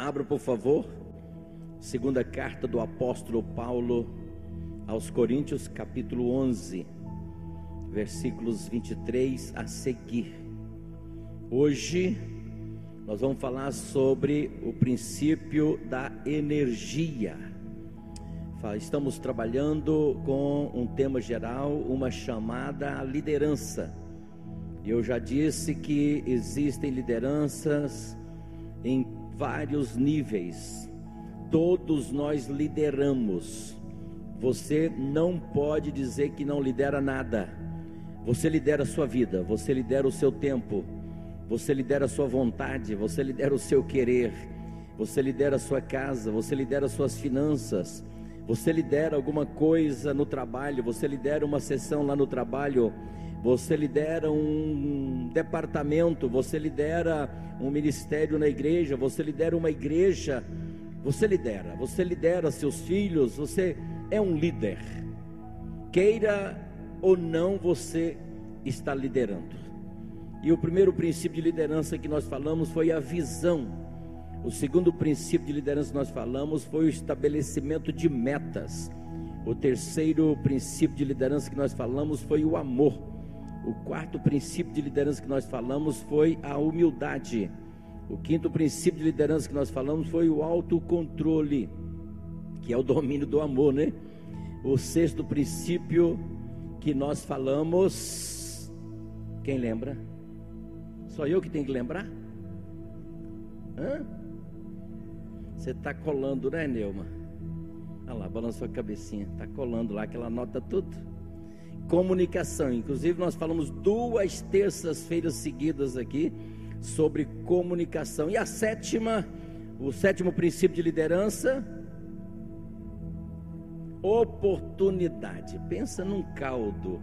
Abra, por favor, segunda carta do apóstolo Paulo aos Coríntios, capítulo 11, versículos 23 a seguir. Hoje nós vamos falar sobre o princípio da energia. Estamos trabalhando com um tema geral, uma chamada liderança. Eu já disse que existem lideranças em vários níveis. Todos nós lideramos. Você não pode dizer que não lidera nada. Você lidera a sua vida, você lidera o seu tempo, você lidera a sua vontade, você lidera o seu querer, você lidera a sua casa, você lidera as suas finanças, você lidera alguma coisa no trabalho, você lidera uma sessão lá no trabalho, você lidera um departamento, você lidera um ministério na igreja, você lidera uma igreja, você lidera, você lidera seus filhos, você é um líder. Queira ou não, você está liderando. E o primeiro princípio de liderança que nós falamos foi a visão. O segundo princípio de liderança que nós falamos foi o estabelecimento de metas. O terceiro princípio de liderança que nós falamos foi o amor. O quarto princípio de liderança que nós falamos foi a humildade. O quinto princípio de liderança que nós falamos foi o autocontrole, que é o domínio do amor, né? O sexto princípio que nós falamos, quem lembra? Só eu que tenho que lembrar? Hã? Você está colando, né, Neuma? Olha lá, balançou a cabecinha. Está colando lá, que ela anota tudo comunicação. Inclusive, nós falamos duas terças-feiras seguidas aqui sobre comunicação. E a sétima, o sétimo princípio de liderança, oportunidade. Pensa num caldo,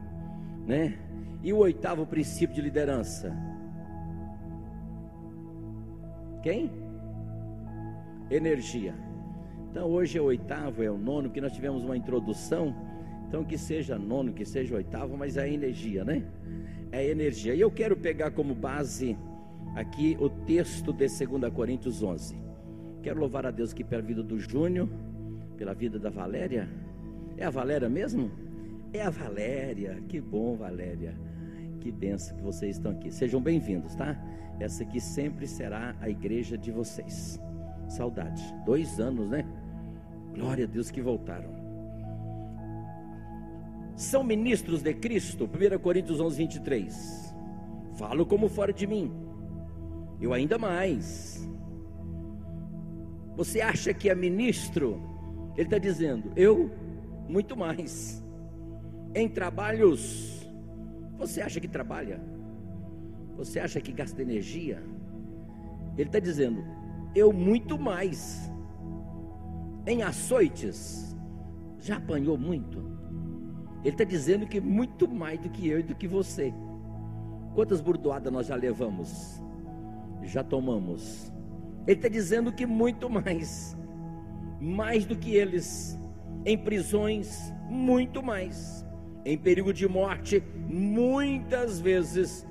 né? E o oitavo princípio de liderança? Quem? Energia. Então hoje é o oitavo, é o nono, que nós tivemos uma introdução então que seja nono, que seja oitavo, mas é energia, né? É energia. E eu quero pegar como base aqui o texto de 2 Coríntios 11. Quero louvar a Deus aqui pela vida do Júnior, pela vida da Valéria. É a Valéria mesmo? É a Valéria. Que bom, Valéria. Que benção que vocês estão aqui. Sejam bem-vindos, tá? Essa aqui sempre será a igreja de vocês. Saudade. Dois anos, né? Glória a Deus que voltaram são ministros de Cristo. 1 Coríntios 11, 23. Falo como fora de mim. Eu ainda mais. Você acha que é ministro? Ele está dizendo, eu muito mais. Em trabalhos, você acha que trabalha? Você acha que gasta energia? Ele está dizendo, eu muito mais. Em açoites, já apanhou muito? Ele está dizendo que muito mais do que eu e do que você. Quantas burdoadas nós já levamos? Já tomamos. Ele está dizendo que muito mais. Mais do que eles. Em prisões, muito mais. Em perigo de morte, muitas vezes.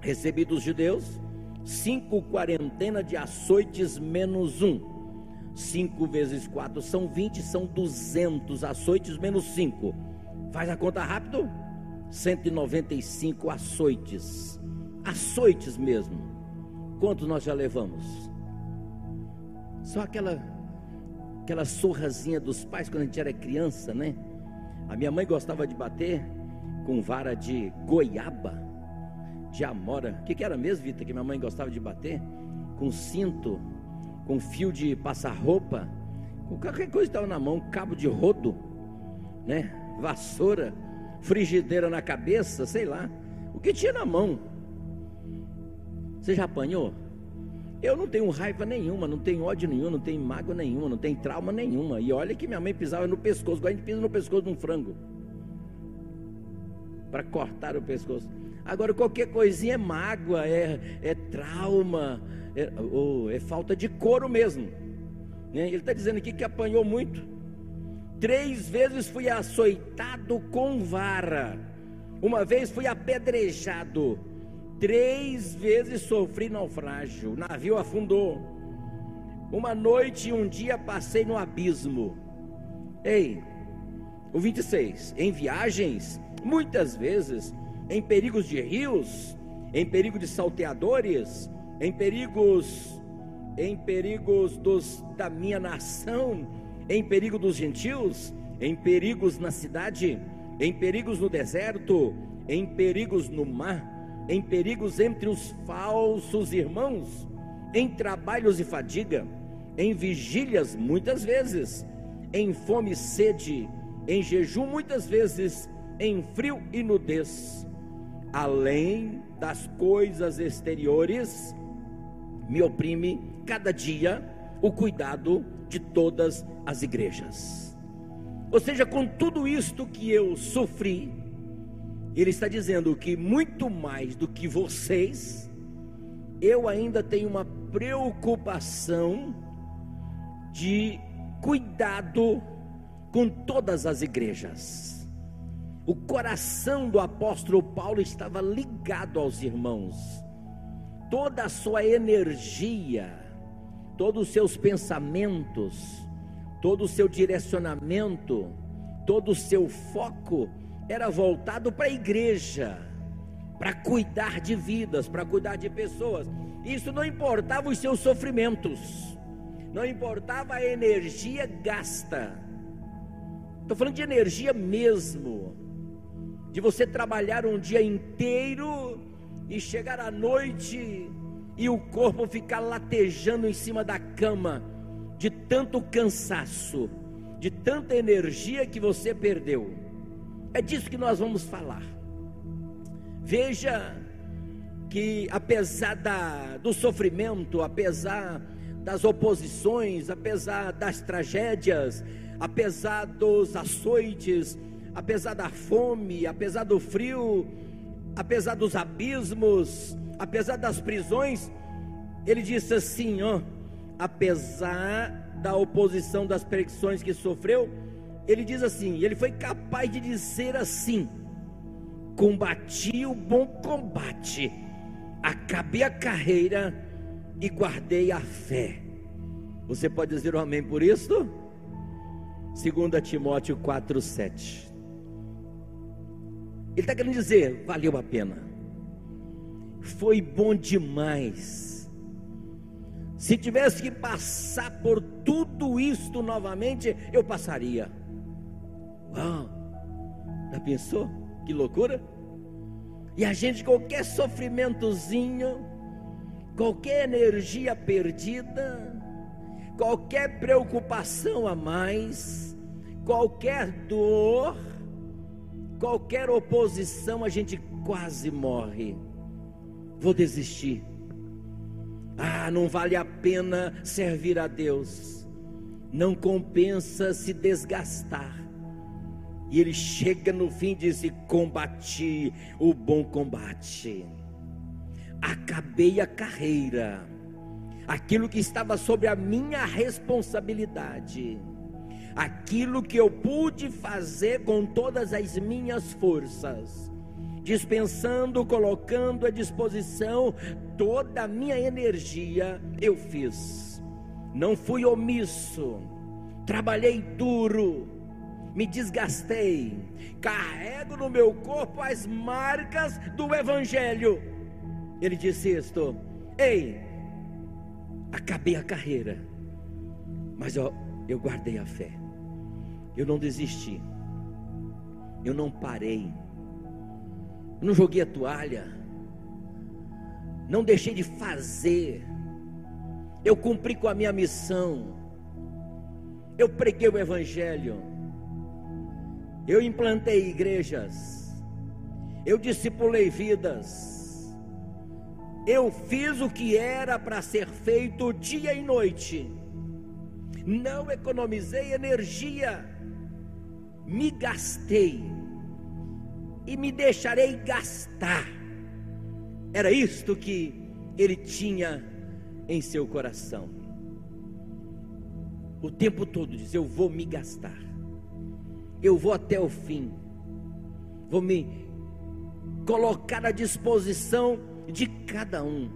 Recebi dos judeus cinco quarentena de açoites menos um. Cinco vezes quatro são vinte, são duzentos açoites menos cinco Faz a conta rápido. 195 açoites. Açoites mesmo. Quantos nós já levamos? Só aquela aquela surrazinha dos pais quando a gente era criança, né? A minha mãe gostava de bater com vara de goiaba, de amora. O que, que era mesmo, Vitor, que minha mãe gostava de bater? Com cinto, com fio de passar roupa, com qualquer coisa que estava na mão, cabo de rodo, né? Vassoura, frigideira na cabeça, sei lá. O que tinha na mão? Você já apanhou? Eu não tenho raiva nenhuma, não tenho ódio nenhum, não tenho mágoa nenhuma, não tenho trauma nenhuma. E olha que minha mãe pisava no pescoço, igual a gente pisa no pescoço de um frango. Para cortar o pescoço. Agora, qualquer coisinha é mágoa, é, é trauma, é, oh, é falta de couro mesmo. Ele está dizendo aqui que apanhou muito. Três vezes fui açoitado com vara. Uma vez fui apedrejado. Três vezes sofri naufrágio. O navio afundou. Uma noite e um dia passei no abismo. Ei, o 26. Em viagens, muitas vezes, em perigos de rios, em perigo de salteadores, em perigos, em perigos dos da minha nação, em perigo dos gentios, em perigos na cidade, em perigos no deserto, em perigos no mar, em perigos entre os falsos irmãos, em trabalhos e fadiga, em vigílias muitas vezes, em fome e sede, em jejum muitas vezes, em frio e nudez. Além das coisas exteriores, me oprime cada dia o cuidado de todas as igrejas. Ou seja, com tudo isto que eu sofri, ele está dizendo que muito mais do que vocês, eu ainda tenho uma preocupação de cuidado com todas as igrejas. O coração do apóstolo Paulo estava ligado aos irmãos, toda a sua energia, todos os seus pensamentos, todo o seu direcionamento, todo o seu foco era voltado para a igreja, para cuidar de vidas, para cuidar de pessoas. Isso não importava os seus sofrimentos, não importava a energia gasta. Estou falando de energia mesmo, de você trabalhar um dia inteiro e chegar à noite e o corpo ficar latejando em cima da cama de tanto cansaço, de tanta energia que você perdeu. É disso que nós vamos falar. Veja que apesar da, do sofrimento, apesar das oposições, apesar das tragédias, apesar dos açoites, apesar da fome, apesar do frio, apesar dos abismos, apesar das prisões, ele disse assim, ó, apesar da oposição das perseguições que sofreu, ele diz assim: ele foi capaz de dizer assim: combati o bom combate, acabei a carreira e guardei a fé. Você pode dizer um amém por isso? 2 Timóteo 4,7. Ele está querendo dizer: valeu a pena, foi bom demais se tivesse que passar por tudo isto novamente, eu passaria. Uau! Já pensou? Que loucura! E a gente, qualquer sofrimentozinho, qualquer energia perdida, qualquer preocupação a mais, qualquer dor, qualquer oposição, a gente quase morre. Vou desistir. Ah, não vale a pena servir a Deus, não compensa se desgastar. E ele chega no fim e diz: Combati o bom combate, acabei a carreira, aquilo que estava sobre a minha responsabilidade, aquilo que eu pude fazer com todas as minhas forças dispensando, colocando à disposição toda a minha energia, eu fiz. Não fui omisso, trabalhei duro, me desgastei, carrego no meu corpo as marcas do Evangelho. Ele disse isto: Ei, acabei a carreira, mas eu, eu guardei a fé, eu não desisti, eu não parei. Não joguei a toalha, não deixei de fazer, eu cumpri com a minha missão, eu preguei o Evangelho, eu implantei igrejas, eu discipulei vidas, eu fiz o que era para ser feito dia e noite, não economizei energia, me gastei e me deixarei gastar. Era isto que ele tinha em seu coração. O tempo todo diz: Eu vou me gastar, eu vou até o fim, vou me colocar à disposição de cada um.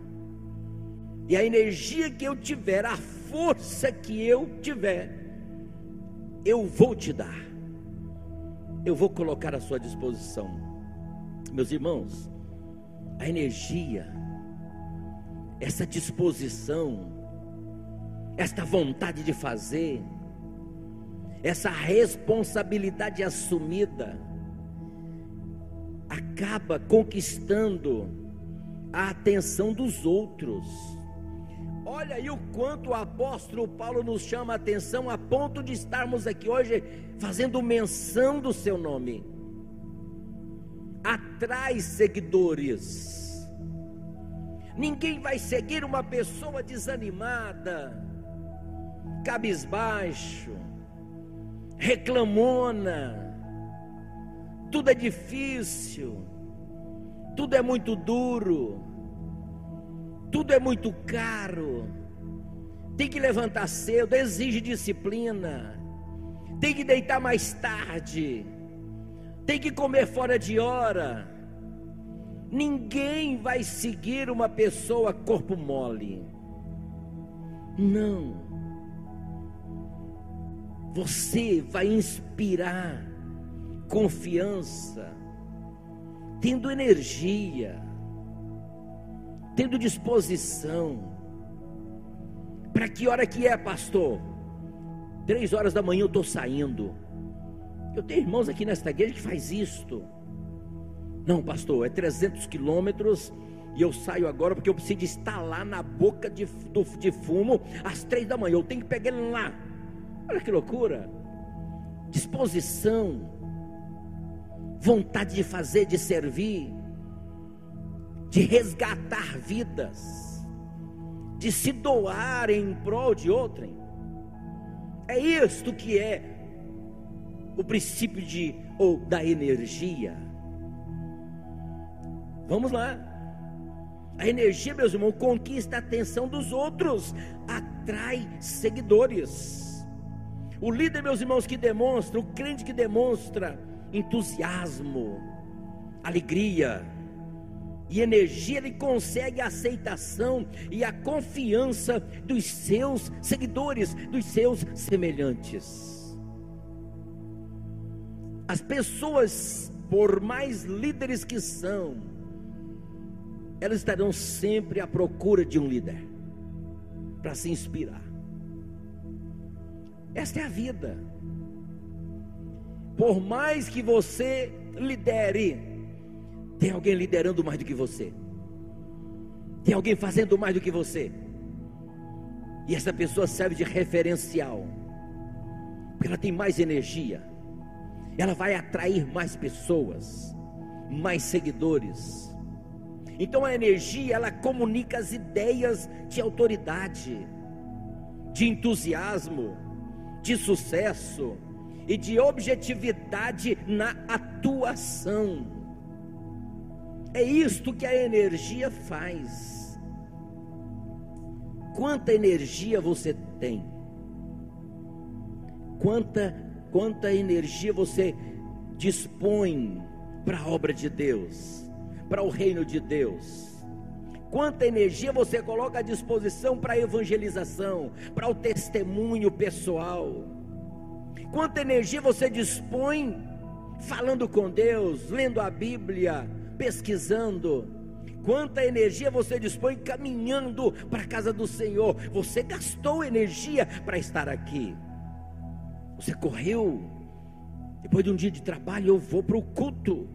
E a energia que eu tiver, a força que eu tiver, eu vou te dar, eu vou colocar à sua disposição. Meus irmãos, a energia, essa disposição, esta vontade de fazer, essa responsabilidade assumida, acaba conquistando a atenção dos outros. Olha aí o quanto o apóstolo Paulo nos chama a atenção a ponto de estarmos aqui hoje fazendo menção do seu nome. Atrai seguidores. Ninguém vai seguir uma pessoa desanimada, cabisbaixo, reclamona. Tudo é difícil, tudo é muito duro tudo é muito caro, tem que levantar cedo, exige disciplina, tem que deitar mais tarde, tem que comer fora de hora. Ninguém vai seguir uma pessoa corpo mole. Não. Você vai inspirar confiança, tendo energia tendo disposição. Para que hora que é, pastor? Três horas da manhã eu estou saindo. Eu tenho irmãos aqui nesta igreja que faz isto. Não, pastor, é 300 quilômetros e eu saio agora porque eu preciso estar lá na boca de, do, de fumo às três da manhã. Eu tenho que pegar ele lá. Olha que loucura. Disposição, vontade de fazer, de servir de resgatar vidas, de se doar em prol de outrem. É isto que é o princípio de ou da energia. Vamos lá. A energia, meus irmãos, conquista a atenção dos outros, atrai seguidores. O líder, meus irmãos, que demonstra, o crente que demonstra entusiasmo, alegria, e energia, ele consegue a aceitação e a confiança dos seus seguidores, dos seus semelhantes. As pessoas, por mais líderes que são, elas estarão sempre à procura de um líder para se inspirar. Esta é a vida. Por mais que você lidere, tem alguém liderando mais do que você. Tem alguém fazendo mais do que você. E essa pessoa serve de referencial. Porque ela tem mais energia. Ela vai atrair mais pessoas, mais seguidores. Então a energia, ela comunica as ideias de autoridade, de entusiasmo, de sucesso e de objetividade na atuação. É isto que a energia faz. Quanta energia você tem? Quanta quanta energia você dispõe para a obra de Deus, para o reino de Deus? Quanta energia você coloca à disposição para a evangelização, para o testemunho pessoal? Quanta energia você dispõe falando com Deus, lendo a Bíblia, pesquisando, quanta energia você dispõe caminhando para a casa do Senhor. Você gastou energia para estar aqui. Você correu. Depois de um dia de trabalho, eu vou para o culto.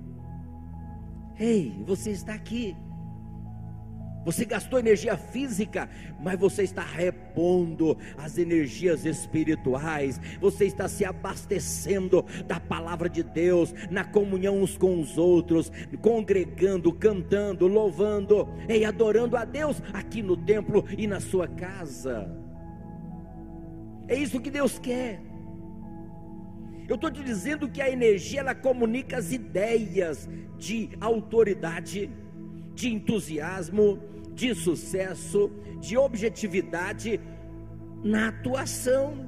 Ei, você está aqui. Você gastou energia física, mas você está repondo as energias espirituais. Você está se abastecendo da palavra de Deus, na comunhão uns com os outros, congregando, cantando, louvando e adorando a Deus aqui no templo e na sua casa. É isso que Deus quer. Eu estou te dizendo que a energia ela comunica as ideias de autoridade, de entusiasmo, de sucesso, de objetividade na atuação.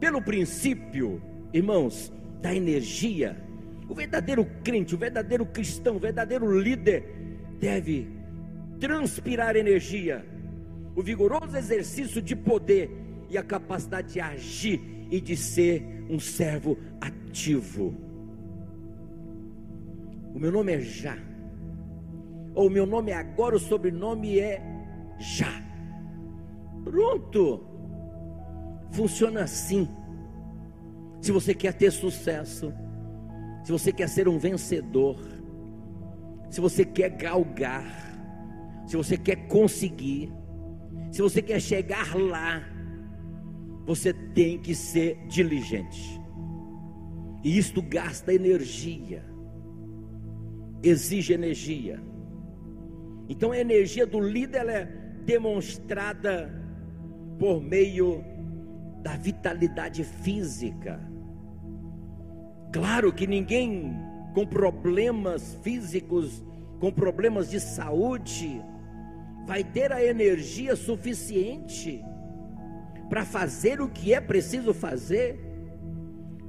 Pelo princípio, irmãos, da energia, o verdadeiro crente, o verdadeiro cristão, o verdadeiro líder deve transpirar energia, o vigoroso exercício de poder e a capacidade de agir e de ser um servo ativo. O meu nome é Já. Ou meu nome é agora, o sobrenome é Já. Pronto. Funciona assim. Se você quer ter sucesso, se você quer ser um vencedor, se você quer galgar, se você quer conseguir, se você quer chegar lá, você tem que ser diligente. E isto gasta energia, exige energia. Então a energia do líder é demonstrada por meio da vitalidade física. Claro que ninguém com problemas físicos, com problemas de saúde, vai ter a energia suficiente para fazer o que é preciso fazer.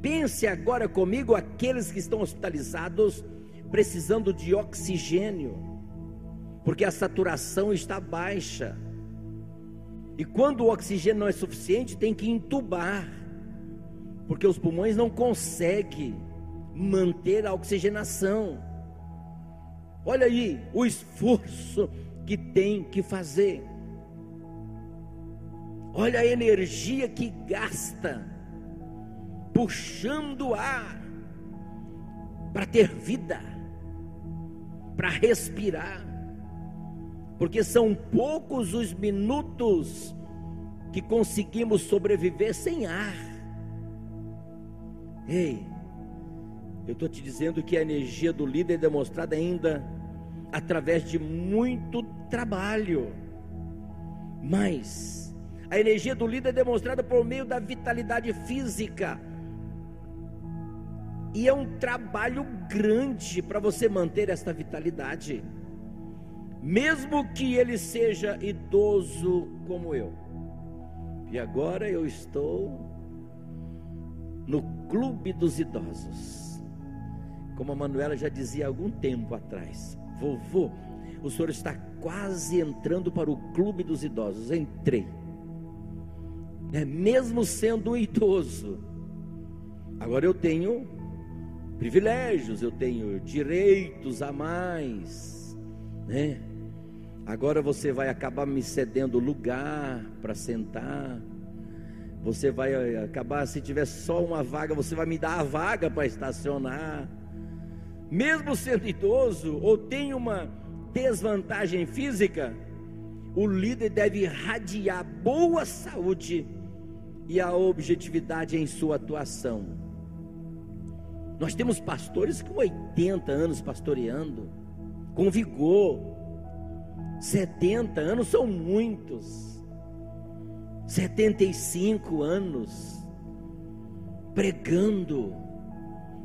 Pense agora comigo aqueles que estão hospitalizados precisando de oxigênio, porque a saturação está baixa. E quando o oxigênio não é suficiente, tem que entubar, porque os pulmões não conseguem manter a oxigenação. Olha aí o esforço que tem que fazer. Olha a energia que gasta puxando ar para ter vida, para respirar, porque são poucos os minutos que conseguimos sobreviver sem ar. Ei, eu estou te dizendo que a energia do líder é demonstrada ainda através de muito trabalho, mas a energia do líder é demonstrada por meio da vitalidade física. E é um trabalho grande para você manter esta vitalidade, mesmo que ele seja idoso como eu. E agora eu estou no clube dos idosos. Como a Manuela já dizia há algum tempo atrás, vovô, o senhor está quase entrando para o clube dos idosos. Entrei né? mesmo sendo um idoso. Agora eu tenho privilégios, eu tenho direitos a mais, né? Agora você vai acabar me cedendo lugar para sentar. Você vai eh, acabar, se tiver só uma vaga, você vai me dar a vaga para estacionar. Mesmo sendo idoso ou tem uma desvantagem física, o líder deve irradiar boa saúde e a objetividade em sua atuação. Nós temos pastores com 80 anos pastoreando, com vigor. 70 anos são muitos. 75 anos pregando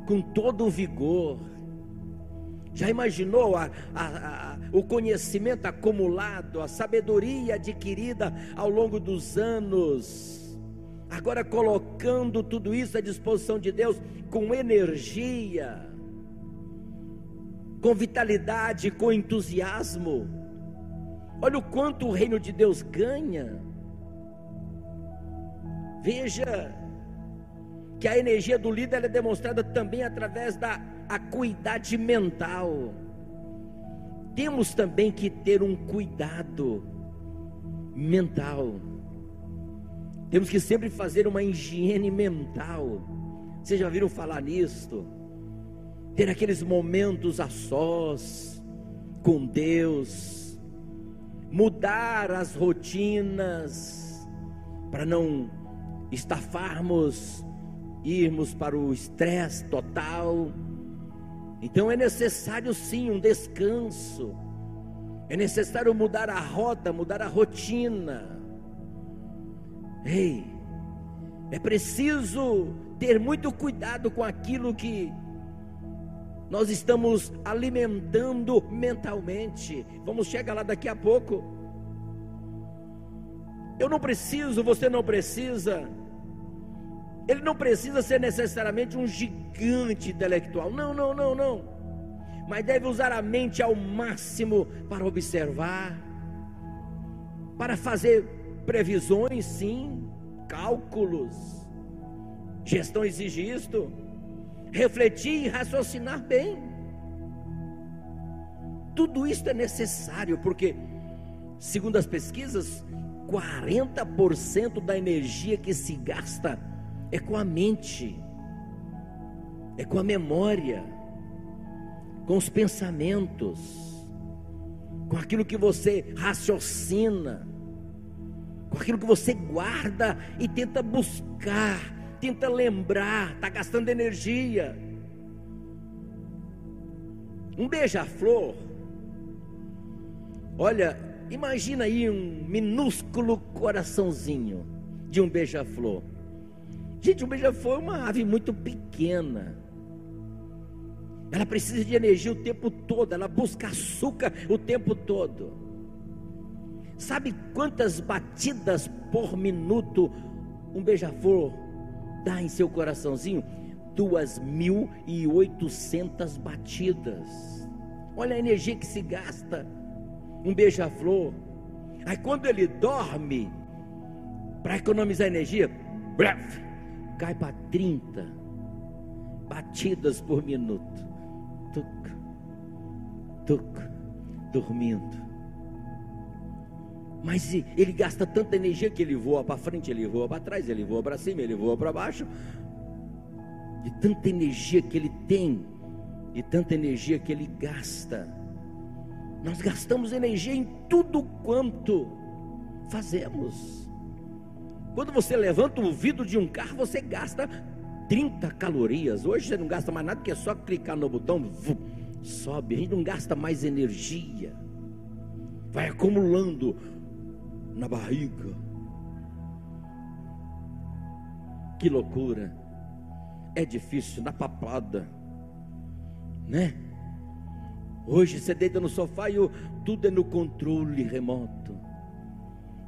com todo o vigor. Já imaginou a, a, a, o conhecimento acumulado, a sabedoria adquirida ao longo dos anos? agora colocando tudo isso à disposição de Deus com energia, com vitalidade, com entusiasmo. Olha o quanto o reino de Deus ganha. Veja que a energia do líder é demonstrada também através da acuidade mental. Temos também que ter um cuidado mental. Temos que sempre fazer uma higiene mental. Vocês já viram falar nisto? Ter aqueles momentos a sós com Deus, mudar as rotinas para não estafarmos, irmos para o estresse total. Então é necessário sim um descanso. É necessário mudar a rota, mudar a rotina. Ei, é preciso ter muito cuidado com aquilo que nós estamos alimentando mentalmente. Vamos chegar lá daqui a pouco. Eu não preciso, você não precisa. Ele não precisa ser necessariamente um gigante intelectual. Não, não, não, não. Mas deve usar a mente ao máximo para observar para fazer previsões, sim, cálculos. Gestão exige isto. Refletir e raciocinar bem. Tudo isso é necessário, porque, segundo as pesquisas, 40% da energia que se gasta é com a mente, é com a memória, com os pensamentos, com aquilo que você raciocina, com aquilo que você guarda e tenta buscar, tenta lembrar, está gastando energia. Um beija-flor, olha, imagina aí um minúsculo coraçãozinho de um beija-flor. Gente, um beija-flor é uma ave muito pequena. Ela precisa de energia o tempo todo, ela busca açúcar o tempo todo. Sabe quantas batidas por minuto um beija-flor dá em seu coraçãozinho? 2.800 batidas. Olha a energia que se gasta um beija-flor. Aí quando ele dorme, para economizar energia, bref, cai para 30 batidas por minuto. Tuc, tuc, dormindo. Mas ele gasta tanta energia que ele voa para frente, ele voa para trás, ele voa para cima, ele voa para baixo. De tanta energia que ele tem, e tanta energia que ele gasta. Nós gastamos energia em tudo quanto fazemos. Quando você levanta o vidro de um carro, você gasta 30 calorias. Hoje você não gasta mais nada, porque é só clicar no botão, sobe. A gente não gasta mais energia. Vai acumulando na barriga. Que loucura. É difícil, na papada. Né? Hoje você deita no sofá e tudo é no controle remoto.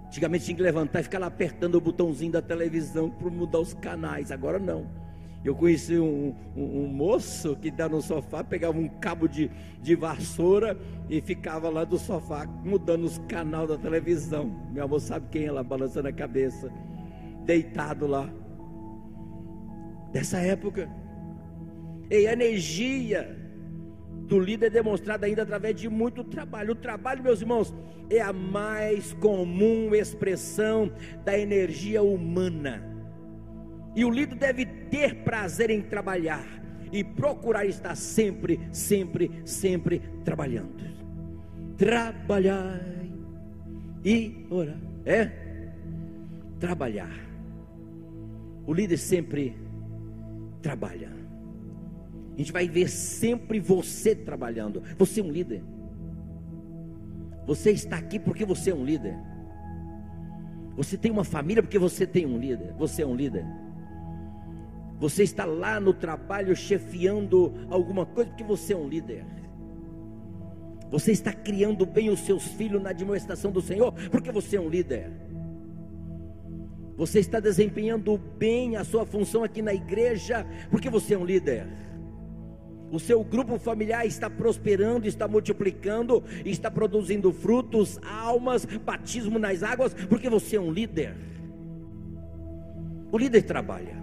Antigamente tinha que levantar e ficar lá apertando o botãozinho da televisão para mudar os canais. Agora não. Eu conheci um, um, um moço que está no sofá, pegava um cabo de, de vassoura e ficava lá do sofá mudando os canais da televisão. Meu amor sabe quem é lá, balançando a cabeça, deitado lá. Dessa época. E a energia do líder é demonstrada ainda através de muito trabalho. O trabalho, meus irmãos, é a mais comum expressão da energia humana. E o líder deve ter prazer em trabalhar e procurar estar sempre, sempre, sempre trabalhando. Trabalhar e orar. É? Trabalhar. O líder sempre trabalha. A gente vai ver sempre você trabalhando. Você é um líder. Você está aqui porque você é um líder. Você tem uma família porque você tem um líder. Você é um líder. Você está lá no trabalho chefiando alguma coisa porque você é um líder. Você está criando bem os seus filhos na administração do Senhor porque você é um líder. Você está desempenhando bem a sua função aqui na igreja porque você é um líder. O seu grupo familiar está prosperando, está multiplicando, está produzindo frutos, almas, batismo nas águas, porque você é um líder. O líder trabalha.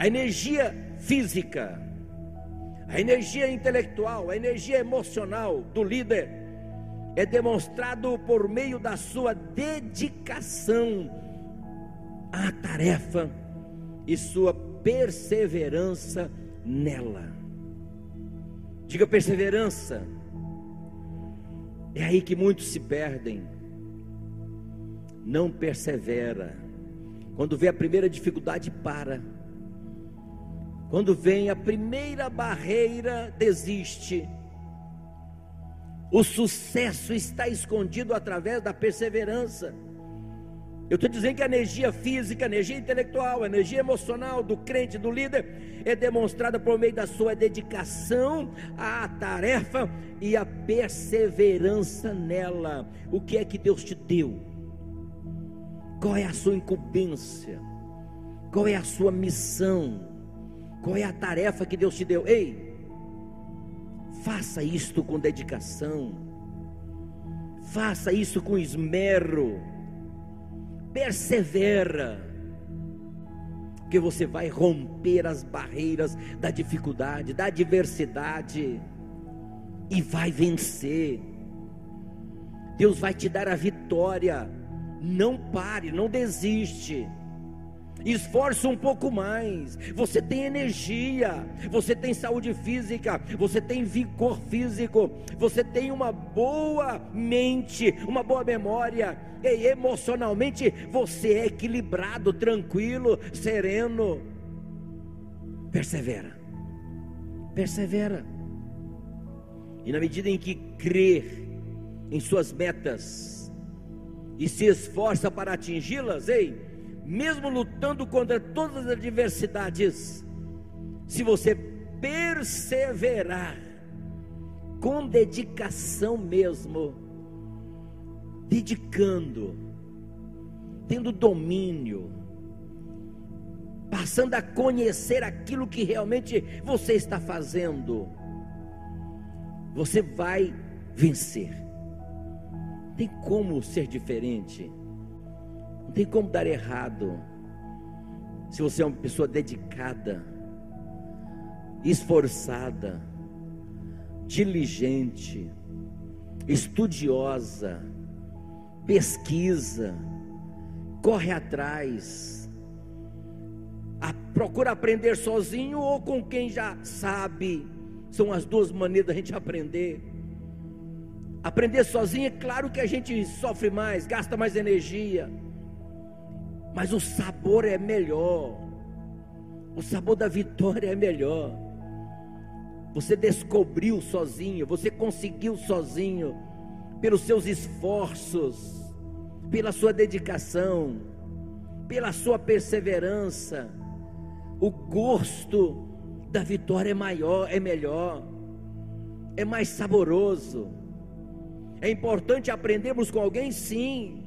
A energia física, a energia intelectual, a energia emocional do líder é demonstrado por meio da sua dedicação à tarefa e sua perseverança nela. Diga perseverança. É aí que muitos se perdem. Não persevera. Quando vê a primeira dificuldade, para. Quando vem a primeira barreira, desiste. O sucesso está escondido através da perseverança. Eu estou dizendo que a energia física, a energia intelectual, a energia emocional do crente, do líder, é demonstrada por meio da sua dedicação à tarefa e a perseverança nela. O que é que Deus te deu? Qual é a sua incumbência? Qual é a sua missão? Qual é a tarefa que Deus te deu? Ei, faça isto com dedicação Faça isso com esmero. Persevera. Que você vai romper as barreiras da dificuldade, da adversidade e vai vencer. Deus vai te dar a vitória. Não pare, não desiste. Esforça um pouco mais. Você tem energia, você tem saúde física, você tem vigor físico, você tem uma boa mente, uma boa memória. E emocionalmente você é equilibrado, tranquilo, sereno. Persevera. Persevera. E na medida em que crer em suas metas e se esforça para atingi-las, ei, mesmo lutando contra todas as adversidades, se você perseverar com dedicação mesmo, dedicando, tendo domínio, passando a conhecer aquilo que realmente você está fazendo, você vai vencer. Tem como ser diferente. Não tem como dar errado. Se você é uma pessoa dedicada, esforçada, diligente, estudiosa, pesquisa, corre atrás, a, procura aprender sozinho ou com quem já sabe. São as duas maneiras da gente aprender. Aprender sozinho, é claro que a gente sofre mais, gasta mais energia mas o sabor é melhor. O sabor da vitória é melhor. Você descobriu sozinho, você conseguiu sozinho, pelos seus esforços, pela sua dedicação, pela sua perseverança. O gosto da vitória é maior, é melhor, é mais saboroso. É importante aprendermos com alguém, sim,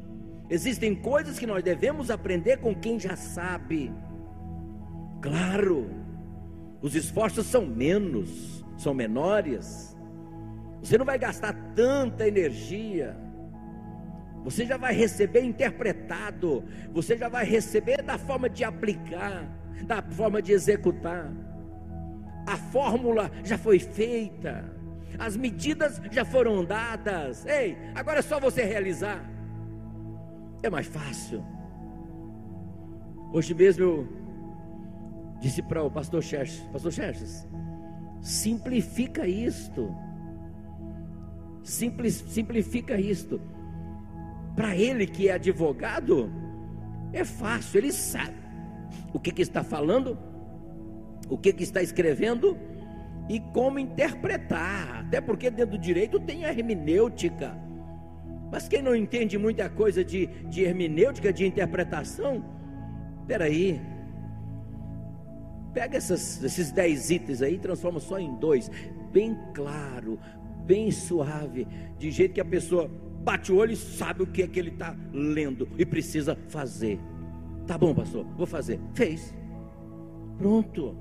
Existem coisas que nós devemos aprender com quem já sabe. Claro, os esforços são menos, são menores. Você não vai gastar tanta energia. Você já vai receber interpretado, você já vai receber da forma de aplicar, da forma de executar. A fórmula já foi feita, as medidas já foram dadas. Ei, agora é só você realizar. É mais fácil. Hoje mesmo eu disse para o pastor Xerxes, pastor Xerxes, simplifica isto. Simples, simplifica isto. Para ele que é advogado, é fácil, ele sabe o que, que está falando, o que, que está escrevendo e como interpretar. Até porque dentro do direito tem a hermenêutica mas quem não entende muita coisa de, de hermenêutica, de interpretação, peraí. Pega essas, esses dez itens aí e transforma só em dois, bem claro, bem suave, de jeito que a pessoa bate o olho e sabe o que é que ele está lendo e precisa fazer. Tá bom, pastor, vou fazer. Fez. Pronto.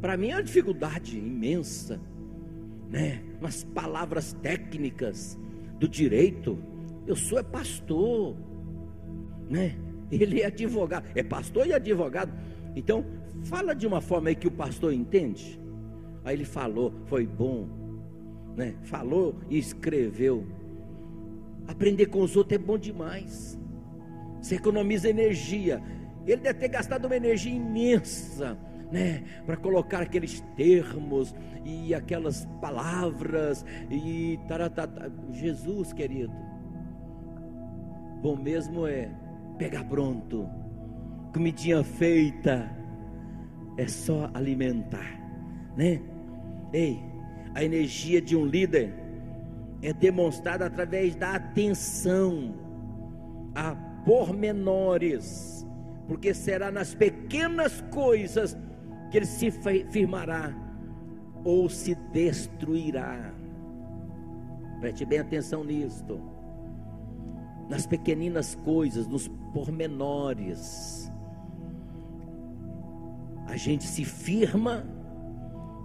Para mim é uma dificuldade imensa, né? Umas palavras técnicas do direito. Eu sou é pastor, né? Ele é advogado, é pastor e advogado. Então, fala de uma forma aí que o pastor entende. Aí ele falou, foi bom, né? Falou e escreveu. Aprender com os outros é bom demais. Você economiza energia. Ele deve ter gastado uma energia imensa né, para colocar aqueles termos e aquelas palavras e taratata. Jesus, querido, bom mesmo é pegar pronto, comidinha feita, é só alimentar, né? Ei, a energia de um líder é demonstrada através da atenção a pormenores, porque será nas pequenas coisas que ele se firmará ou se destruirá. Preste bem atenção nisto. Nas pequeninas coisas, nos pormenores. A gente se firma,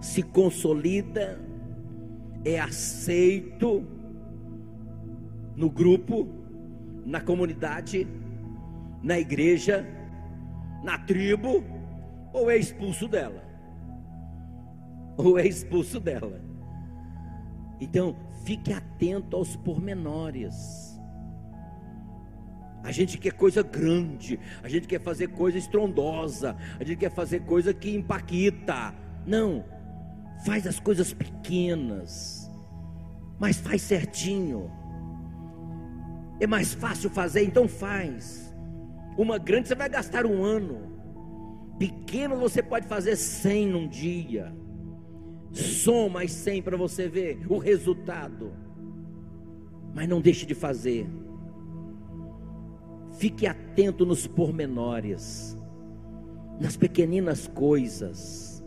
se consolida, é aceito no grupo, na comunidade, na igreja, na tribo, ou é expulso dela. Ou é expulso dela. Então, fique atento aos pormenores. A gente quer coisa grande, a gente quer fazer coisa estrondosa, a gente quer fazer coisa que empaquita. Não, faz as coisas pequenas, mas faz certinho. É mais fácil fazer, então faz. Uma grande você vai gastar um ano. Pequeno você pode fazer cem num dia. Soma as cem para você ver o resultado. Mas não deixe de fazer. Fique atento nos pormenores, nas pequeninas coisas,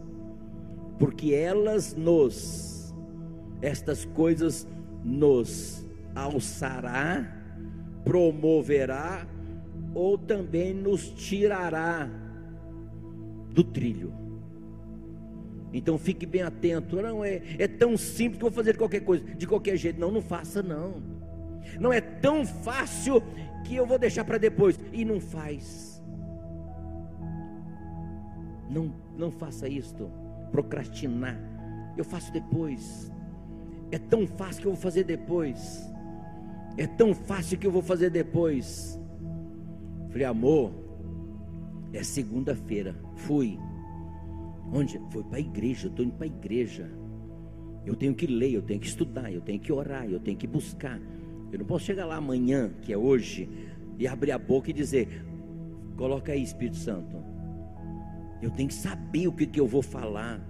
porque elas nos, estas coisas nos alçará, promoverá ou também nos tirará do trilho. Então fique bem atento. Não é, é tão simples que eu vou fazer qualquer coisa, de qualquer jeito. Não, não faça não. Não é tão fácil que eu vou deixar para depois e não faz. Não, não faça isto, procrastinar. Eu faço depois. É tão fácil que eu vou fazer depois. É tão fácil que eu vou fazer depois. Falei, amor, é segunda-feira. Fui. Onde? Foi para a igreja. Eu estou indo para a igreja. Eu tenho que ler, eu tenho que estudar, eu tenho que orar, eu tenho que buscar. Eu não posso chegar lá amanhã, que é hoje, e abrir a boca e dizer: Coloca aí, Espírito Santo. Eu tenho que saber o que, que eu vou falar.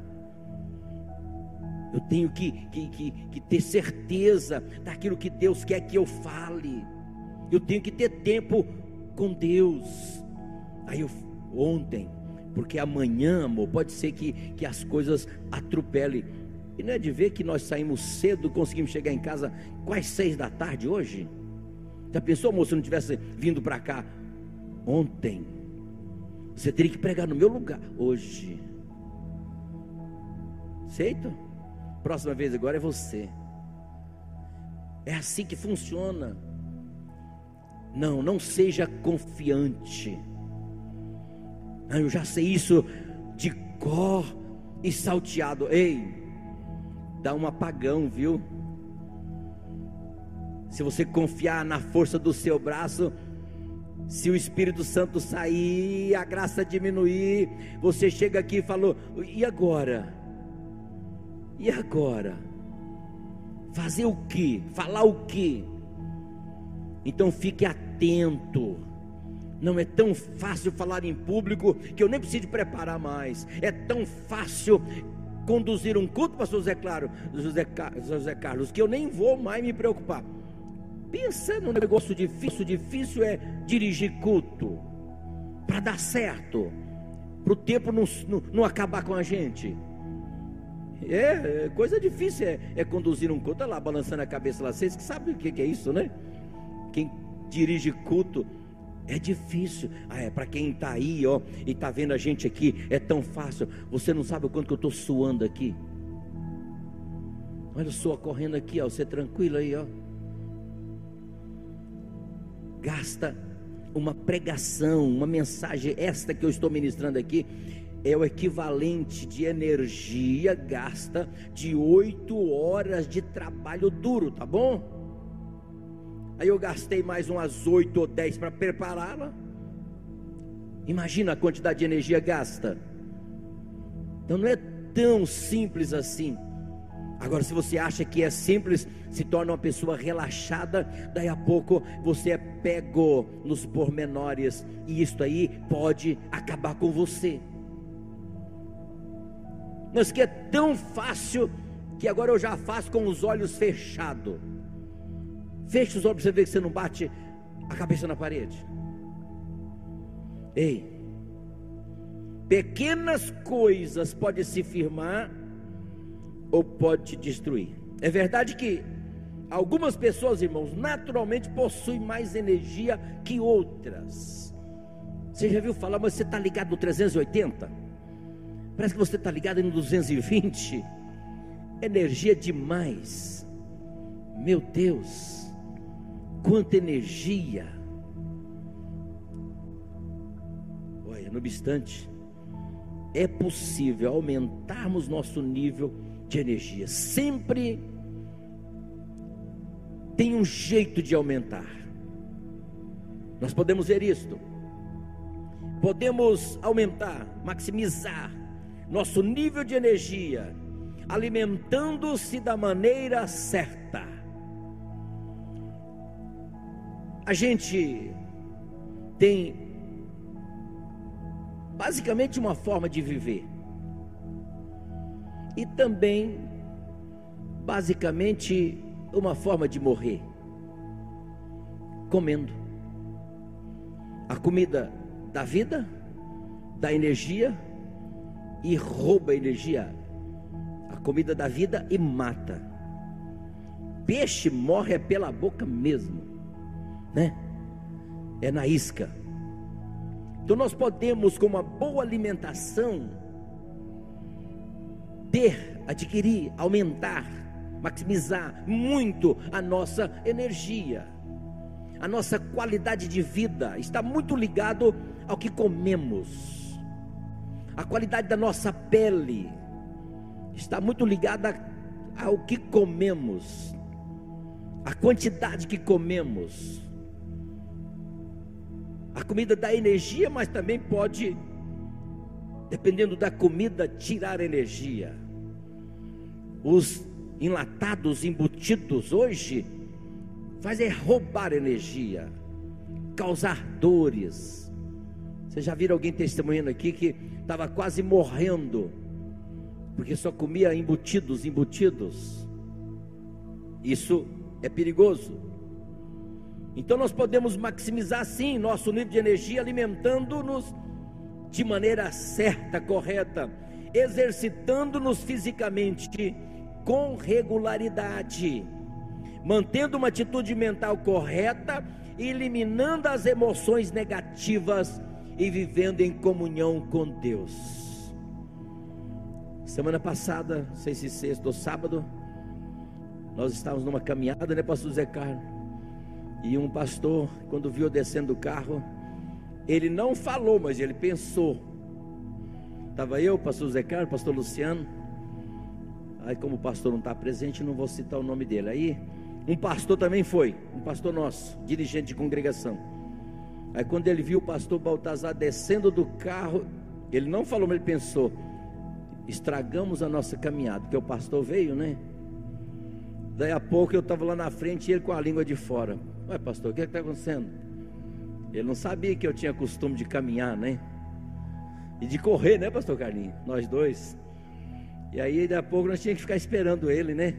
Eu tenho que, que, que, que ter certeza daquilo que Deus quer que eu fale. Eu tenho que ter tempo com Deus. Aí eu, ontem, porque amanhã, amor, pode ser que, que as coisas atropelem e não é de ver que nós saímos cedo, conseguimos chegar em casa quase seis da tarde hoje? Já pensou, moço, se não tivesse vindo para cá ontem? Você teria que pregar no meu lugar hoje. Aceita? Próxima vez agora é você. É assim que funciona. Não, não seja confiante. Ah, eu já sei isso de cor e salteado. Ei, dá um apagão, viu? Se você confiar na força do seu braço, se o Espírito Santo sair, a graça diminuir, você chega aqui e falou: e agora? E agora? Fazer o que? Falar o que? Então fique atento. Não é tão fácil falar em público que eu nem preciso preparar mais. É tão fácil conduzir um culto, pastor José Claro, José, José Carlos, que eu nem vou mais me preocupar. Pensa num negócio difícil, difícil é dirigir culto, para dar certo, para o tempo não, não, não, acabar com a gente. É, é coisa difícil é, é, conduzir um culto, olha lá, balançando a cabeça lá, vocês que sabem o que, que é isso, né? Quem dirige culto é difícil. Ah, é para quem está aí, ó, e está vendo a gente aqui, é tão fácil. Você não sabe o quanto que eu estou suando aqui. Olha, sua correndo aqui, ó. Você tranquilo aí, ó. Gasta uma pregação, uma mensagem, esta que eu estou ministrando aqui, é o equivalente de energia gasta de oito horas de trabalho duro, tá bom? Aí eu gastei mais umas 8 ou 10 para prepará-la. Imagina a quantidade de energia gasta. Então não é tão simples assim. Agora, se você acha que é simples, se torna uma pessoa relaxada, daí a pouco você é pego nos pormenores, e isto aí pode acabar com você. Mas que é tão fácil que agora eu já faço com os olhos fechados. Feche os olhos para você ver que você não bate a cabeça na parede. Ei, pequenas coisas podem se firmar ou pode te destruir. É verdade que algumas pessoas, irmãos, naturalmente possuem mais energia que outras. Você já viu falar, mas você está ligado no 380? Parece que você está ligado no 220. Energia demais. Meu Deus quanta energia. Olha, no obstante, é possível aumentarmos nosso nível de energia. Sempre tem um jeito de aumentar. Nós podemos ver isto. Podemos aumentar, maximizar nosso nível de energia, alimentando-se da maneira certa. A gente tem basicamente uma forma de viver. E também basicamente uma forma de morrer. Comendo. A comida da vida, da energia e rouba energia. A comida da vida e mata. Peixe morre pela boca mesmo, né? É na isca. Então nós podemos, com uma boa alimentação, ter, adquirir, aumentar, maximizar muito a nossa energia. A nossa qualidade de vida está muito ligado ao que comemos. A qualidade da nossa pele está muito ligada ao que comemos. A quantidade que comemos a comida dá energia, mas também pode, dependendo da comida, tirar energia. Os enlatados, embutidos hoje, fazem roubar energia, causar dores. Você já viram alguém testemunhando aqui que estava quase morrendo, porque só comia embutidos, embutidos. Isso é perigoso. Então nós podemos maximizar sim nosso nível de energia alimentando-nos de maneira certa, correta, exercitando-nos fisicamente com regularidade, mantendo uma atitude mental correta, eliminando as emoções negativas e vivendo em comunhão com Deus. Semana passada, não sei se sexta ou sábado, nós estávamos numa caminhada, né, pastor Zé Carlos? E um pastor, quando viu descendo do carro, ele não falou, mas ele pensou. Estava eu, pastor Zé Carlos, pastor Luciano. Aí, como o pastor não está presente, não vou citar o nome dele. Aí, um pastor também foi, um pastor nosso, dirigente de congregação. Aí, quando ele viu o pastor Baltazar descendo do carro, ele não falou, mas ele pensou: estragamos a nossa caminhada, porque o pastor veio, né? Daí a pouco eu estava lá na frente e ele com a língua de fora. Ué, pastor, o que é está acontecendo? Ele não sabia que eu tinha costume de caminhar, né? E de correr, né, pastor Carlinhos? Nós dois. E aí, daqui a pouco, nós tínhamos que ficar esperando ele, né?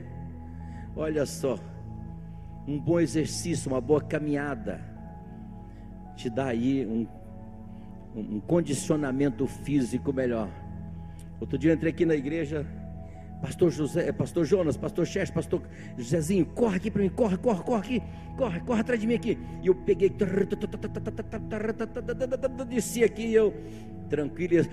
Olha só, um bom exercício, uma boa caminhada, te dá aí um, um condicionamento físico melhor. Outro dia eu entrei aqui na igreja, Pastor José, Pastor Jonas, Pastor Xerxes, Pastor Josézinho, corre aqui para mim, corre, corre, corre aqui, corre, corre atrás de mim aqui. E eu peguei, desci aqui e eu, tranquilo,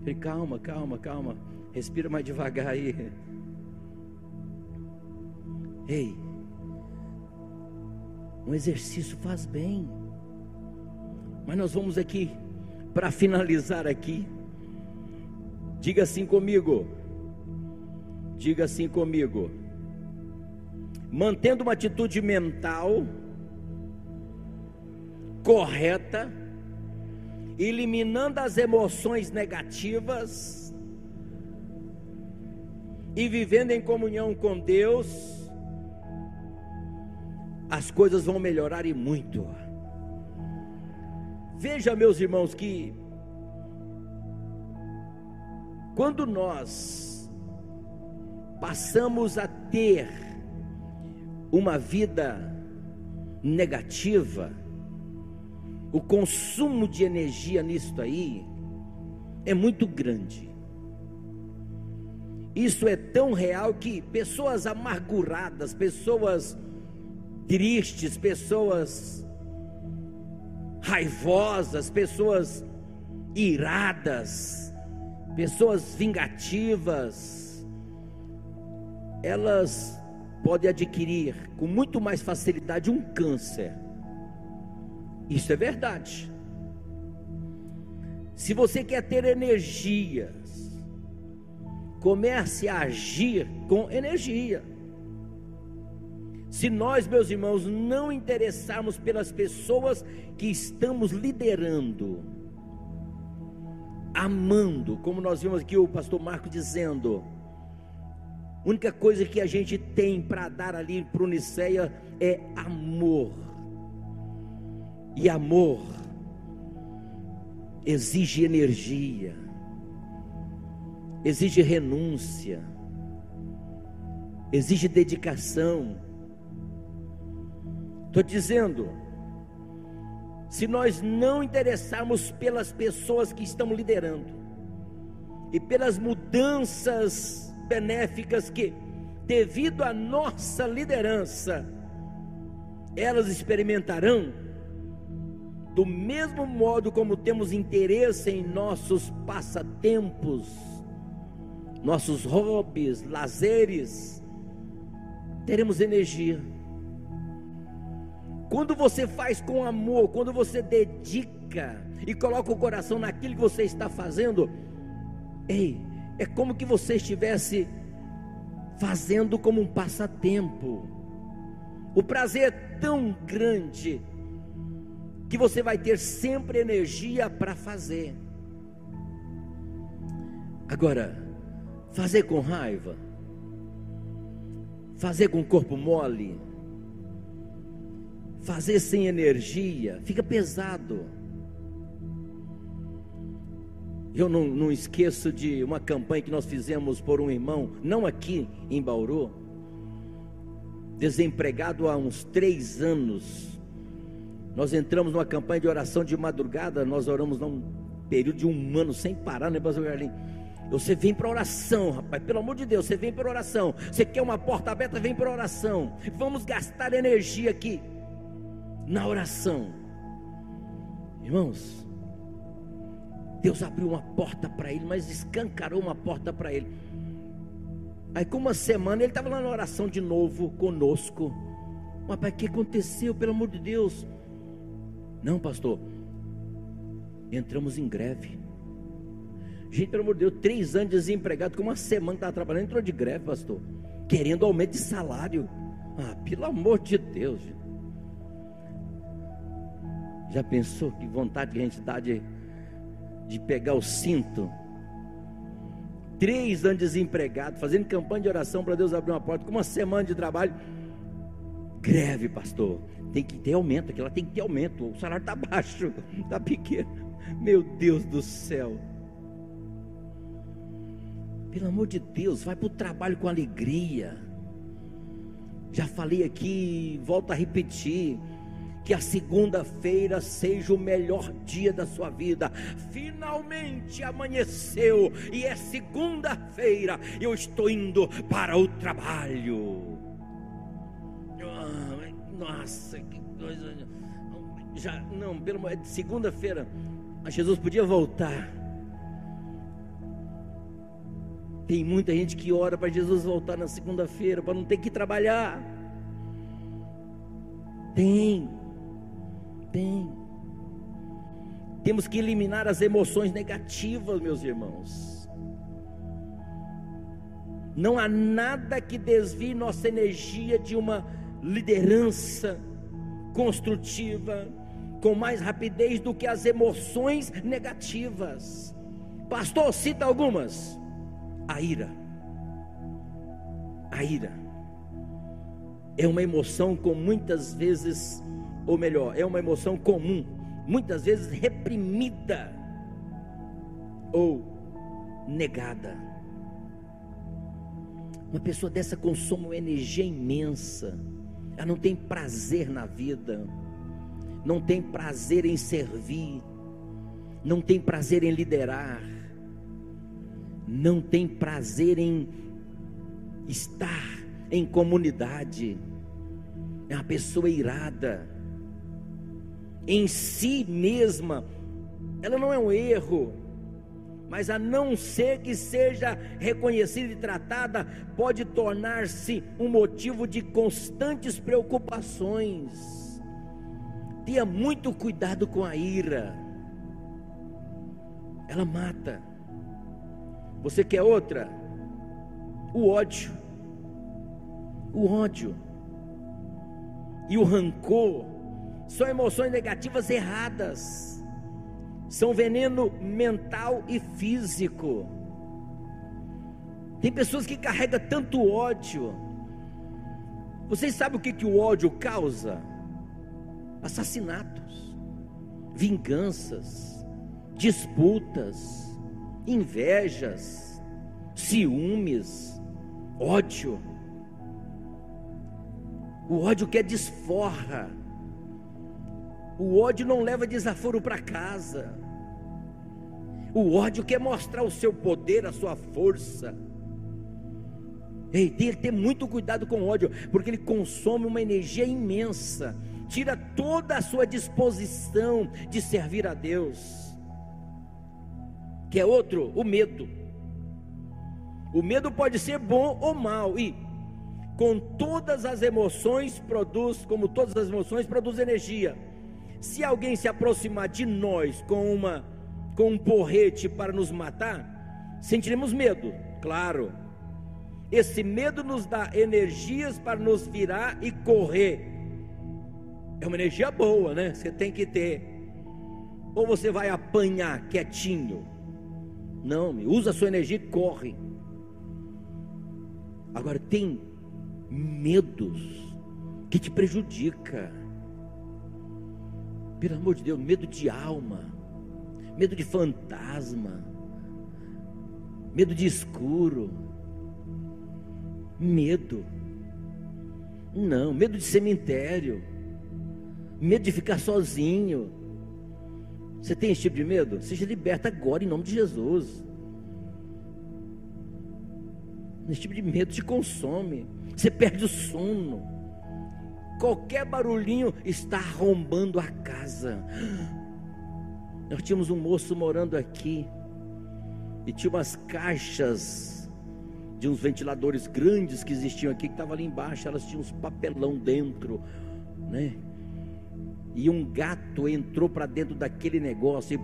falei, calma, calma, calma, respira mais devagar aí. Ei, um exercício faz bem, mas nós vamos aqui, para finalizar aqui, Diga assim comigo. Diga assim comigo. Mantendo uma atitude mental correta, eliminando as emoções negativas e vivendo em comunhão com Deus, as coisas vão melhorar e muito. Veja, meus irmãos, que quando nós passamos a ter uma vida negativa, o consumo de energia nisso aí é muito grande. Isso é tão real que pessoas amarguradas, pessoas tristes, pessoas raivosas, pessoas iradas, pessoas vingativas, elas pode adquirir com muito mais facilidade um câncer. Isso é verdade. Se você quer ter energias, comece a agir com energia. Se nós, meus irmãos, não interessarmos pelas pessoas que estamos liderando, amando, como nós vimos aqui o pastor Marco dizendo, a única coisa que a gente tem para dar ali para o Niceia é amor. E amor exige energia, exige renúncia, exige dedicação. Estou dizendo, se nós não interessarmos pelas pessoas que estão liderando e pelas mudanças benéficas que, devido à nossa liderança, elas experimentarão, do mesmo modo como temos interesse em nossos passatempos, nossos hobbies, lazeres, teremos energia quando você faz com amor, quando você dedica e coloca o coração naquilo que você está fazendo, ei, é como que você estivesse fazendo como um passatempo. O prazer é tão grande que você vai ter sempre energia para fazer. Agora, fazer com raiva, fazer com o corpo mole, fazer sem energia, fica pesado. Eu não, não, esqueço de uma campanha que nós fizemos por um irmão, não aqui em Bauru, desempregado há uns três anos. Nós entramos numa campanha de oração de madrugada, nós oramos num período de um ano sem parar, né, Pastor Carlinhos? Você vem para oração, rapaz, pelo amor de Deus, você vem para oração. Você quer uma porta aberta, vem para oração. Vamos gastar energia aqui na oração. Irmãos, Deus abriu uma porta para ele, mas escancarou uma porta para ele. Aí, com uma semana, ele estava lá na oração de novo conosco. Mas, pai, o que aconteceu? Pelo amor de Deus. Não, pastor. Entramos em greve. Gente, pelo amor de Deus, três anos desempregado, com uma semana estava trabalhando, entrou de greve, pastor. Querendo aumento de salário. Ah, pelo amor de Deus, gente. Já pensou que vontade que a gente dá de, de pegar o cinto? Três anos desempregado, fazendo campanha de oração para Deus abrir uma porta, com uma semana de trabalho. Greve, pastor. Tem que ter aumento, aquela tem que ter aumento. O salário está baixo, está pequeno. Meu Deus do céu. Pelo amor de Deus, vai para o trabalho com alegria. Já falei aqui, volto a repetir que a segunda-feira seja o melhor dia da sua vida. Finalmente amanheceu e é segunda-feira. Eu estou indo para o trabalho. Ah, nossa, que coisa. Já não, pelo é segunda-feira. Jesus podia voltar. Tem muita gente que ora para Jesus voltar na segunda-feira para não ter que trabalhar. Tem. Tem. Temos que eliminar as emoções negativas, meus irmãos. Não há nada que desvie nossa energia de uma liderança construtiva com mais rapidez do que as emoções negativas. Pastor, cita algumas. A ira. A ira é uma emoção com muitas vezes ou melhor, é uma emoção comum, muitas vezes reprimida ou negada. Uma pessoa dessa consome uma energia imensa, ela não tem prazer na vida, não tem prazer em servir, não tem prazer em liderar, não tem prazer em estar em comunidade, é uma pessoa irada, em si mesma, ela não é um erro, mas a não ser que seja reconhecida e tratada, pode tornar-se um motivo de constantes preocupações. Tenha muito cuidado com a ira, ela mata. Você quer outra? O ódio. O ódio e o rancor são emoções negativas erradas, são veneno mental e físico. Tem pessoas que carregam tanto ódio. Vocês sabem o que, que o ódio causa? Assassinatos, vinganças, disputas, invejas, ciúmes, ódio. O ódio quer desforra. O ódio não leva desaforo para casa. O ódio quer mostrar o seu poder, a sua força. Ei, tem que ter muito cuidado com o ódio, porque ele consome uma energia imensa, tira toda a sua disposição de servir a Deus. Que é outro, o medo. O medo pode ser bom ou mal, e com todas as emoções produz, como todas as emoções, produz energia. Se alguém se aproximar de nós com uma com um porrete para nos matar, sentiremos medo, claro. Esse medo nos dá energias para nos virar e correr. É uma energia boa, né? Você tem que ter. Ou você vai apanhar quietinho. Não, usa a sua energia e corre. Agora tem medos que te prejudica. Pelo amor de Deus, medo de alma, medo de fantasma, medo de escuro, medo. Não, medo de cemitério, medo de ficar sozinho. Você tem esse tipo de medo? Seja liberta agora em nome de Jesus. Esse tipo de medo te consome você perde o sono. Qualquer barulhinho está arrombando a casa. Nós tínhamos um moço morando aqui e tinha umas caixas de uns ventiladores grandes que existiam aqui que estavam ali embaixo, elas tinham uns papelão dentro, né? E um gato entrou para dentro daquele negócio e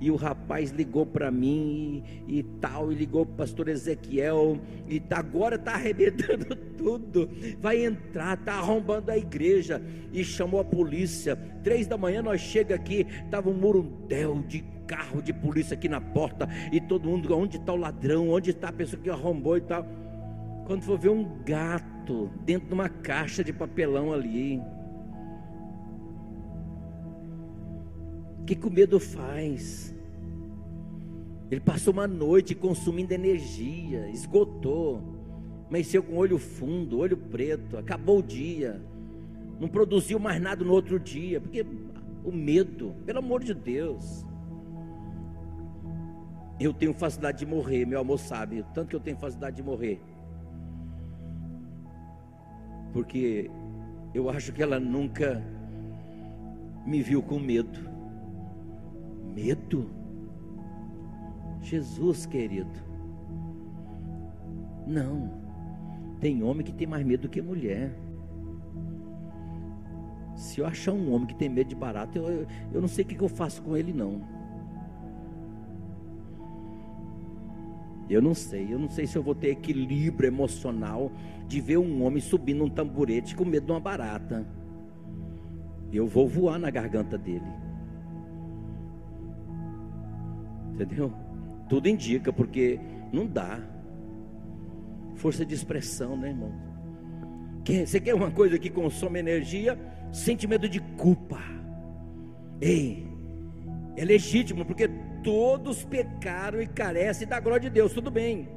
e o rapaz ligou para mim e, e, tal, e ligou para o pastor Ezequiel, e tá, agora está arrebentando tudo, vai entrar, está arrombando a igreja, e chamou a polícia. Três da manhã nós chega aqui, estava um murundel de carro de polícia aqui na porta, e todo mundo, onde está o ladrão, onde está a pessoa que arrombou e tal. Quando for ver um gato dentro de uma caixa de papelão ali. Que, que o medo faz? Ele passou uma noite consumindo energia, esgotou, amanheceu com olho fundo, olho preto, acabou o dia, não produziu mais nada no outro dia, porque o medo, pelo amor de Deus. Eu tenho facilidade de morrer, meu amor sabe, tanto que eu tenho facilidade de morrer. Porque eu acho que ela nunca me viu com medo. Medo? Jesus, querido. Não. Tem homem que tem mais medo do que mulher. Se eu achar um homem que tem medo de barato, eu, eu não sei o que eu faço com ele, não. Eu não sei, eu não sei se eu vou ter equilíbrio emocional de ver um homem subindo um tamborete com medo de uma barata. Eu vou voar na garganta dele. Entendeu? Tudo indica, porque não dá. Força de expressão, né, irmão? Você quer uma coisa que consome energia? Sentimento de culpa. Ei, é legítimo, porque todos pecaram e carecem da glória de Deus, tudo bem.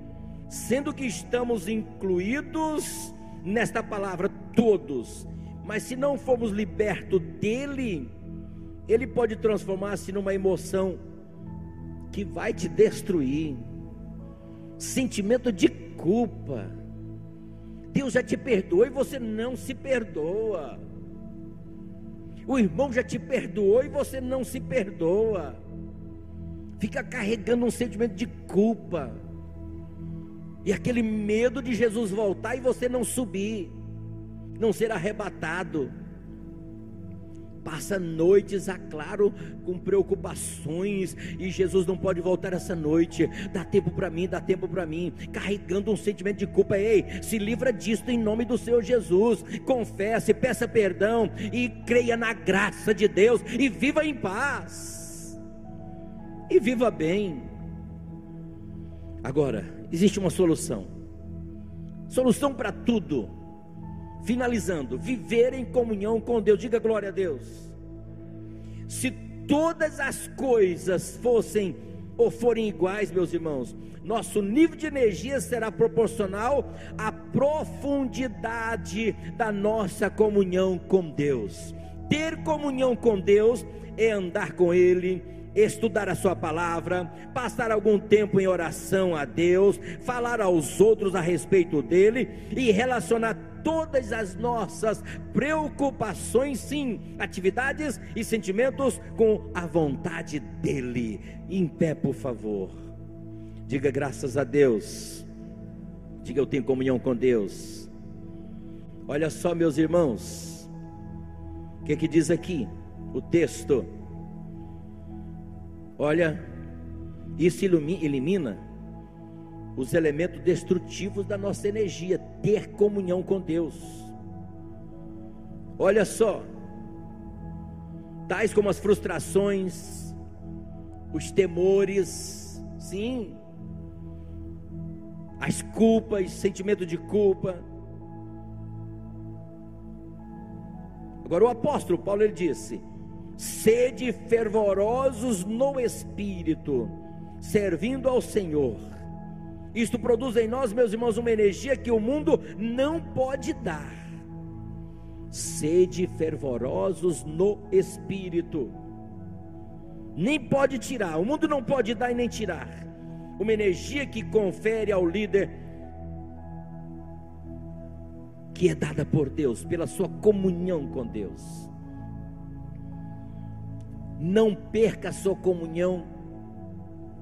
Sendo que estamos incluídos nesta palavra, todos. Mas se não formos libertos dele, ele pode transformar-se numa emoção que vai te destruir. Sentimento de culpa. Deus já te perdoou e você não se perdoa. O irmão já te perdoou e você não se perdoa. fica carregando um sentimento de culpa, e aquele medo de Jesus voltar e você não subir, não ser arrebatado. Passa noites, a claro, com preocupações, e Jesus não pode voltar essa noite. Dá tempo para mim, dá tempo para mim, carregando um sentimento de culpa. Ei, se livra disso em nome do Senhor Jesus. Confesse, peça perdão e creia na graça de Deus e viva em paz. E viva bem. Agora, existe uma solução. Solução para tudo. Finalizando, viver em comunhão com Deus. Diga glória a Deus. Se todas as coisas fossem ou forem iguais, meus irmãos, nosso nível de energia será proporcional à profundidade da nossa comunhão com Deus. Ter comunhão com Deus é andar com Ele, estudar a Sua palavra, passar algum tempo em oração a Deus, falar aos outros a respeito dele e relacionar todas as nossas preocupações, sim, atividades e sentimentos com a vontade dele. Em pé, por favor. Diga graças a Deus. Diga eu tenho comunhão com Deus. Olha só, meus irmãos. O que, que diz aqui? O texto Olha, isso elimina os elementos destrutivos da nossa energia, ter comunhão com Deus. Olha só, tais como as frustrações, os temores, sim, as culpas, sentimento de culpa. Agora o apóstolo Paulo ele disse: sede fervorosos no espírito, servindo ao Senhor. Isto produz em nós, meus irmãos, uma energia que o mundo não pode dar. Sede fervorosos no espírito, nem pode tirar, o mundo não pode dar e nem tirar. Uma energia que confere ao líder que é dada por Deus, pela sua comunhão com Deus. Não perca a sua comunhão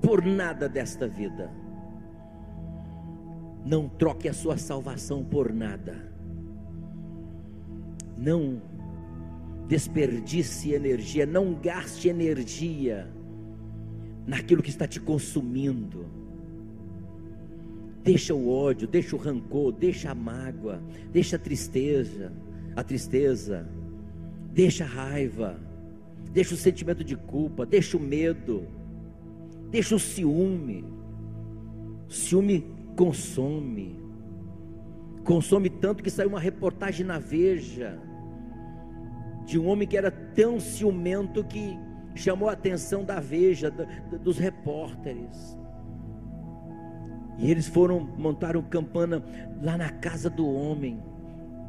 por nada desta vida. Não troque a sua salvação por nada. Não desperdice energia, não gaste energia naquilo que está te consumindo. Deixa o ódio, deixa o rancor, deixa a mágoa, deixa a tristeza, a tristeza, deixa a raiva deixa o sentimento de culpa, deixa o medo, deixa o ciúme. O ciúme consome, consome tanto que saiu uma reportagem na Veja de um homem que era tão ciumento que chamou a atenção da Veja, dos repórteres. E eles foram, montaram campana lá na casa do homem,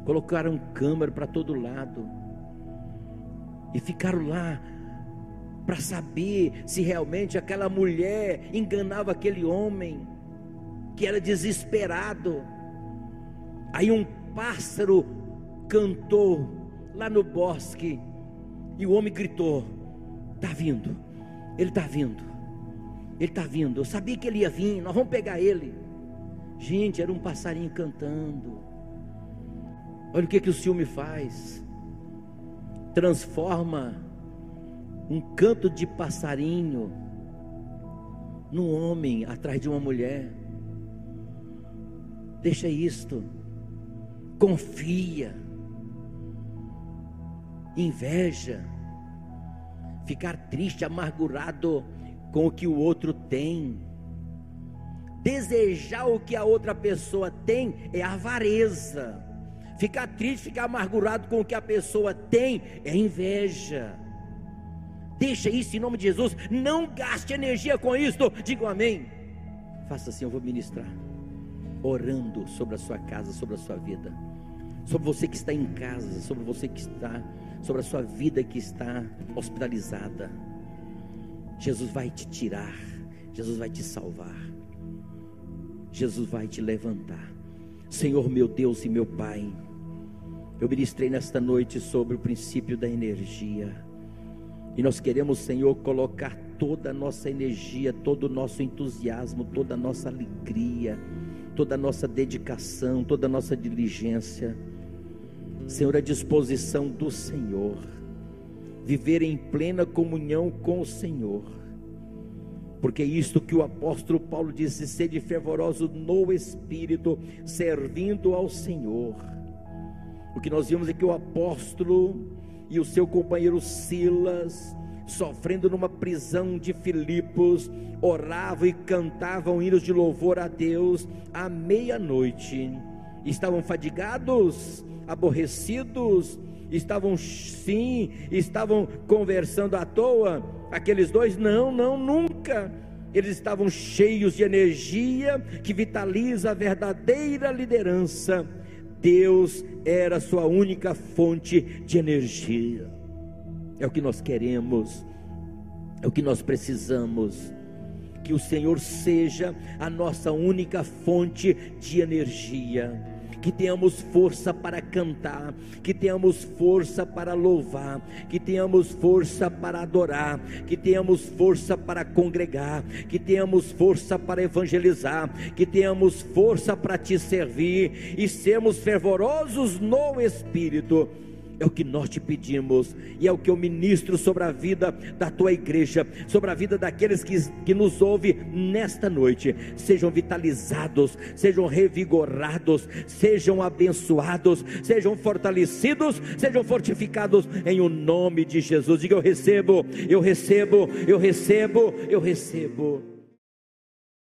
colocaram câmera para todo lado e ficaram lá para saber se realmente aquela mulher enganava aquele homem que era desesperado. Aí um pássaro cantou lá no bosque e o homem gritou: "Tá vindo. Ele está vindo. Ele está vindo. Eu sabia que ele ia vir. Nós vamos pegar ele." Gente, era um passarinho cantando. Olha o que que o ciúme faz transforma um canto de passarinho num homem atrás de uma mulher. Deixa isto. Confia. Inveja. Ficar triste, amargurado com o que o outro tem. Desejar o que a outra pessoa tem é avareza. Ficar triste, ficar amargurado com o que a pessoa tem é inveja. Deixa isso em nome de Jesus. Não gaste energia com isso. Diga amém. Faça assim, eu vou ministrar. Orando sobre a sua casa, sobre a sua vida. Sobre você que está em casa, sobre você que está, sobre a sua vida que está hospitalizada. Jesus vai te tirar. Jesus vai te salvar. Jesus vai te levantar. Senhor meu Deus e meu Pai, eu ministrei nesta noite sobre o princípio da energia. E nós queremos, Senhor, colocar toda a nossa energia, todo o nosso entusiasmo, toda a nossa alegria, toda a nossa dedicação, toda a nossa diligência. Senhor, a disposição do Senhor, viver em plena comunhão com o Senhor, porque é isto que o apóstolo Paulo disse: sede fervoroso no espírito, servindo ao Senhor. O que nós vimos é que o apóstolo e o seu companheiro Silas, sofrendo numa prisão de Filipos, oravam e cantavam hinos de louvor a Deus à meia-noite. Estavam fadigados, aborrecidos, estavam sim, estavam conversando à toa. Aqueles dois, não, não, nunca. Eles estavam cheios de energia que vitaliza a verdadeira liderança. Deus era sua única fonte de energia. É o que nós queremos, é o que nós precisamos. Que o Senhor seja a nossa única fonte de energia. Que tenhamos força para cantar, que tenhamos força para louvar, que tenhamos força para adorar, que tenhamos força para congregar, que tenhamos força para evangelizar, que tenhamos força para te servir e sermos fervorosos no Espírito é o que nós te pedimos e é o que eu ministro sobre a vida da tua igreja, sobre a vida daqueles que, que nos ouvem nesta noite. Sejam vitalizados, sejam revigorados, sejam abençoados, sejam fortalecidos, sejam fortificados em o nome de Jesus. Diga eu recebo, eu recebo, eu recebo, eu recebo.